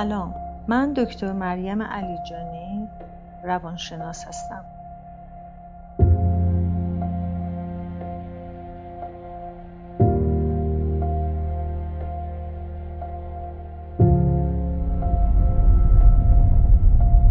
سلام من دکتر مریم علیجانی روانشناس هستم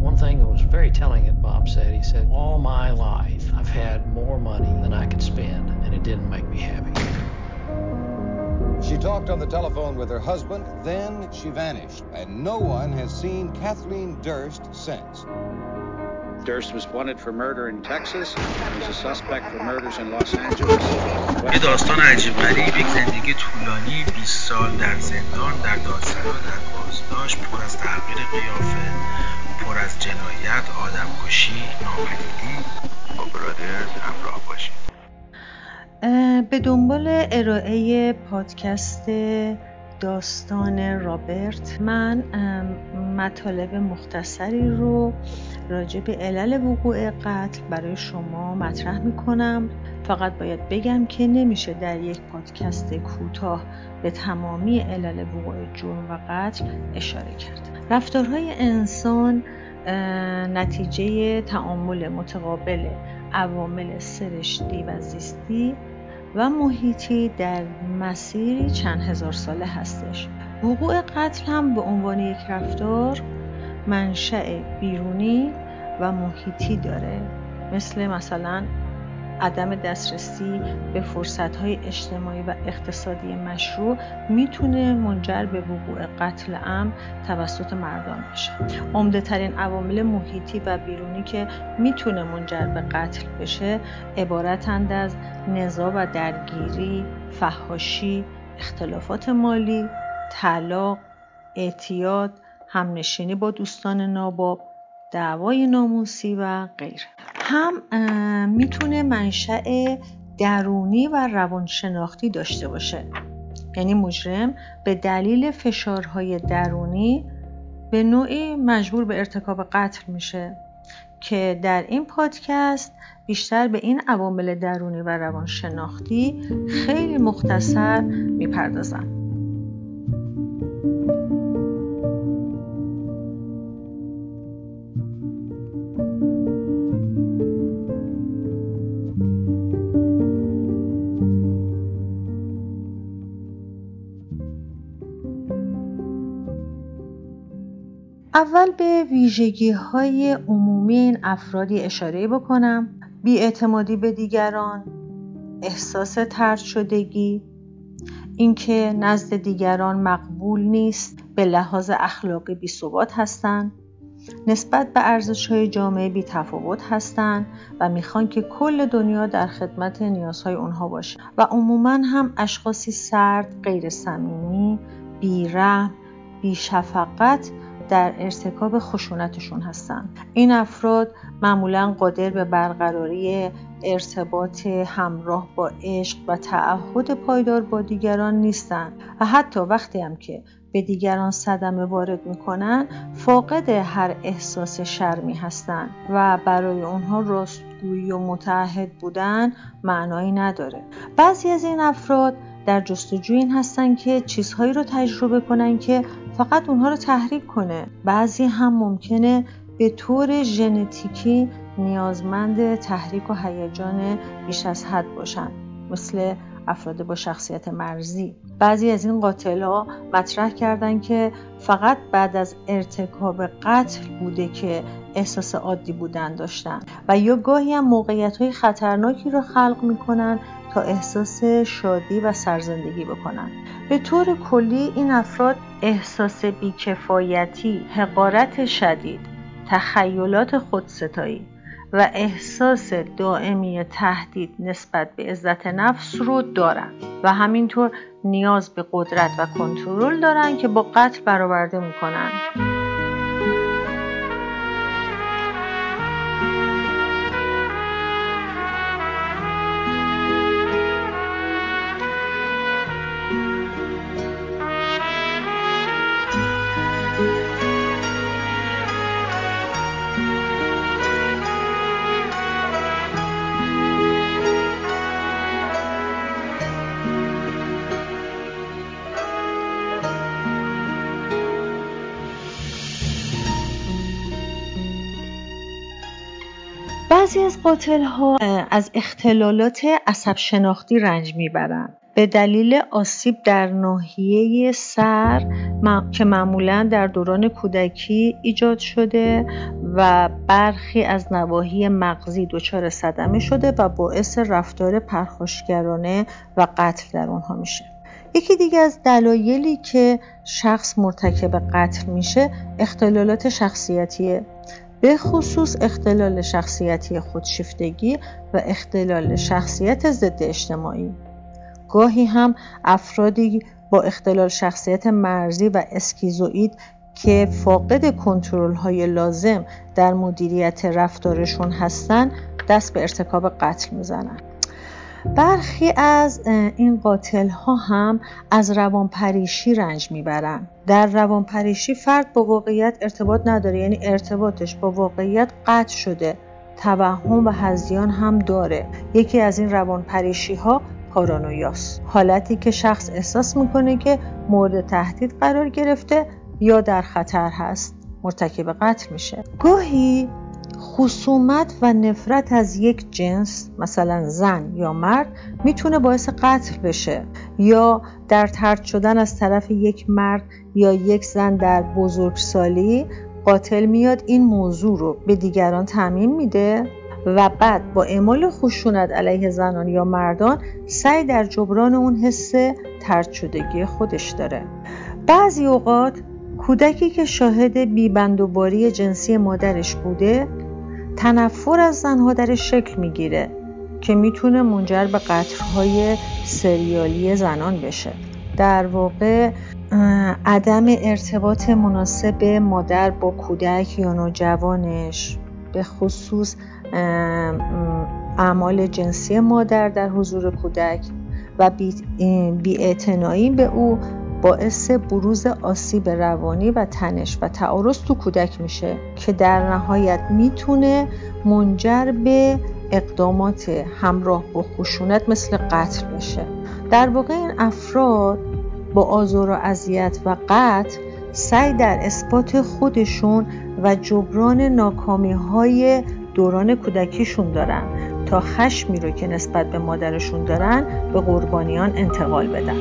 One thing that was very telling that Bob said, he said, All my life I've had more money than I could spend, and it didn't make me happy. She talked on the telephone with her husband, then she vanished, and no one has seen Kathleen Durst since. Durst was wanted for murder in Texas. He was a suspect for murders in Los Angeles. یه داستان عجیب غریب یک زندگی طولانی 20 سال در زندان در دادسرا در بازداشت پر از تغییر قیافه پر از جنایت آدمکشی ناامیدی به دنبال ارائه پادکست داستان رابرت من مطالب مختصری رو راجع به علل وقوع قتل برای شما مطرح می کنم فقط باید بگم که نمیشه در یک پادکست کوتاه به تمامی علل وقوع جرم و قتل اشاره کرد. رفتارهای انسان نتیجه تعامل متقابل عوامل سرشتی و زیستی و محیطی در مسیری چند هزار ساله هستش. وقوع قتل هم به عنوان یک رفتار منشأ بیرونی و محیطی داره. مثل مثلا عدم دسترسی به فرصتهای اجتماعی و اقتصادی مشروع می‌تونه منجر به وقوع قتل ام توسط مردان بشه. عمده ترین عوامل محیطی و بیرونی که می‌تونه منجر به قتل بشه عبارتند از نزاع و درگیری، فحاشی، اختلافات مالی، طلاق، اعتیاد، همنشینی با دوستان ناباب، دعوای ناموسی و غیره. هم می‌تونه منشأ درونی و روانشناختی داشته باشه. یعنی مجرم به دلیل فشارهای درونی به نوعی مجبور به ارتکاب قتل میشه که در این پادکست بیشتر به این عوامل درونی و روانشناختی خیلی مختصر می‌پردازم. اول به ویژگی های عمومی این افرادی اشاره بکنم. بیاعتمادی به دیگران احساس ترد شدگی اینکه نزد دیگران مقبول نیست به لحاظ اخلاقی بی ثبات هستند نسبت به ارزش های جامعه بی تفاوت هستند و می‌خوان که کل دنیا در خدمت نیازهای اونها باشه. و عموما هم اشخاصی سرد غیر صمیمی بیرحم بیشفقت در ارتکاب خشونتشون هستند این افراد معمولا قادر به برقراری ارتباط همراه با عشق و تعهد پایدار با دیگران نیستند و حتی وقتی هم که به دیگران صدمه وارد می‌کنن فاقد هر احساس شرمی هستند و برای اونها راستگویی و متعهد بودن معنایی نداره. بعضی از این افراد در جستجوی این هستن که چیزهایی رو تجربه کنن که فقط اونها رو تحریک کنه. بعضی هم ممکنه به طور ژنتیکی نیازمند تحریک و هیجان بیش از حد باشن مثل افراد با شخصیت مرزی. بعضی از این قاتلها مطرح کردن که فقط بعد از ارتکاب قتل بوده که احساس عادی بودن داشتن. و یا گاهی هم موقعیت های خطرناکی رو خلق می‌کنن تا احساس شادی و سرزندگی بکنن. به طور کلی این افراد احساس بیکفایتی، حقارت شدید، تخیلات خودستایی و احساس دائمی تهدید نسبت به عزت نفس رو دارن و همینطور نیاز به قدرت و کنترل دارن که با قتل برآورده می‌کنن. از قاتل ها از اختلالات عصب شناختی رنج می‌برند به دلیل آسیب در ناحیه سر که معمولا در دوران کودکی ایجاد شده و برخی از نواحی مغزی دچار صدمه شده و باعث رفتار پرخاشگرانه و قتل در آنها میشه. یکی دیگه از دلایلی که شخص مرتکب قتل میشه اختلالات شخصیتیه. به خصوص اختلال شخصیتی خودشیفتگی و اختلال شخصیت ضد اجتماعی. گاهی هم افرادی با اختلال شخصیت مرزی و اسکیزوئید که فاقد کنترل های لازم در مدیریت رفتارشون هستن دست به ارتکاب قتل می‌زنن. برخی از این قاتل ها هم از روانپریشی رنج می‌برن. در روانپریشی فرد با واقعیت ارتباط نداره یعنی ارتباطش با واقعیت قطع شده توهم و هزیان هم داره. یکی از این روانپریشی ها پارانویاس حالتی که شخص احساس می‌کنه که مورد تهدید قرار گرفته یا در خطر هست. مرتکب قتل میشه. گاهی خصومت و نفرت از یک جنس مثلا زن یا مرد می‌تونه باعث قتل بشه یا در ترد شدن از طرف یک مرد یا یک زن در بزرگسالی قاتل میاد. این موضوع رو به دیگران تعمین میده و بعد با اعمال خشونت علیه زنان یا مردان سعی در جبران اون حس ترد شدگی خودش داره. بعضی اوقات کودکی که شاهد بیبندوباری جنسی مادرش بوده تنفر از زنها در شکل می‌گیره که می‌تونه منجر به قطرهای سریالی زنان بشه. در واقع عدم ارتباط مناسب مادر با کودک یا نوجوانش به خصوص اعمال جنسی مادر در حضور کودک و بی به او باعث بروز آسیب روانی و تنش و تعارض تو کودک میشه که در نهایت می‌تونه منجر به اقدامات همراه با خشونت مثل قتل بشه. در واقع این افراد با آزار و اذیت و قتل سعی در اثبات خودشون و جبران ناکامی های دوران کودکیشون دارن تا خشمی رو که نسبت به مادرشون دارن به قربانیان انتقال بدن.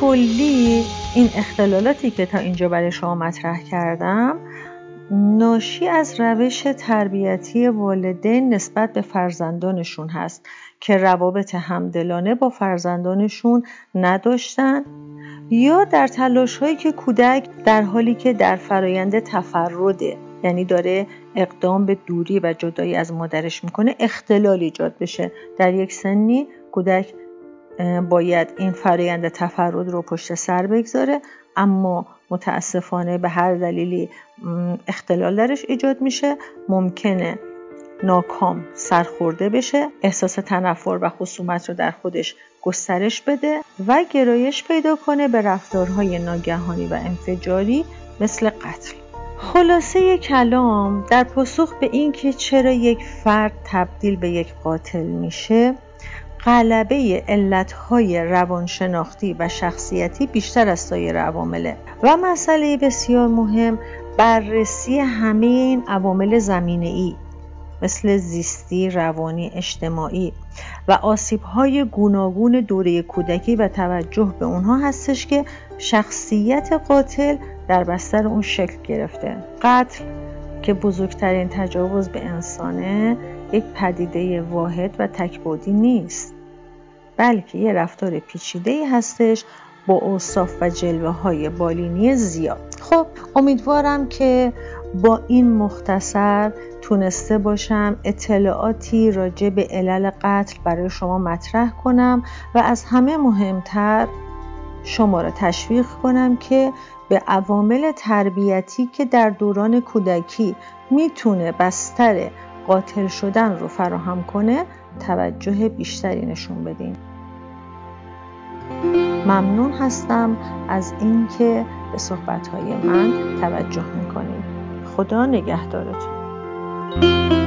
کلی این اختلالاتی که تا اینجا برای شما مطرح کردم ناشی از روش تربیتی والدین نسبت به فرزندانشون هست که روابط همدلانه با فرزندانشون نداشتن یا در تلاش هایی که کودک در حالی که در فرایند تفرده یعنی داره اقدام به دوری و جدایی از مادرش می‌کنه اختلال ایجاد بشه. در یک سنی کودک باید این فرایند تفرد رو پشت سر بگذاره اما متاسفانه به هر دلیلی اختلال درش ایجاد میشه. ممکنه ناکام سرخورده بشه احساس تنفر و خصومت رو در خودش گسترش بده و گرایش پیدا کنه به رفتارهای ناگهانی و انفجاری مثل قتل. خلاصه کلام در پاسخ به اینکه چرا یک فرد تبدیل به یک قاتل میشه غلبه علتهای روانشناختی و شخصیتی بیشتر از سایر عوامله و مسئله بسیار مهم بررسی همه این عوامل زمینه ای مثل زیستی، روانی، اجتماعی و آسیب های گوناگون دوره کودکی و توجه به اونها هستش که شخصیت قاتل در بستر اون شکل گرفته. قتل که بزرگترین تجاوز به انسانه یک پدیده واحد و تکبودی نیست بلکه یه رفتار پیچیده هستش با اوصاف و جلوه های بالینی زیاد. خب امیدوارم که با این مختصر تونسته باشم اطلاعاتی راجع به علل قتل برای شما مطرح کنم و از همه مهمتر شما را تشویق کنم که به عوامل تربیتی که در دوران کودکی می‌تونه بستر قاتل شدن رو فراهم کنه توجه بیشتری نشون بدین. ممنون هستم از اینکه به صحبتهای من توجه می‌کنید. خدا نگهدارتون.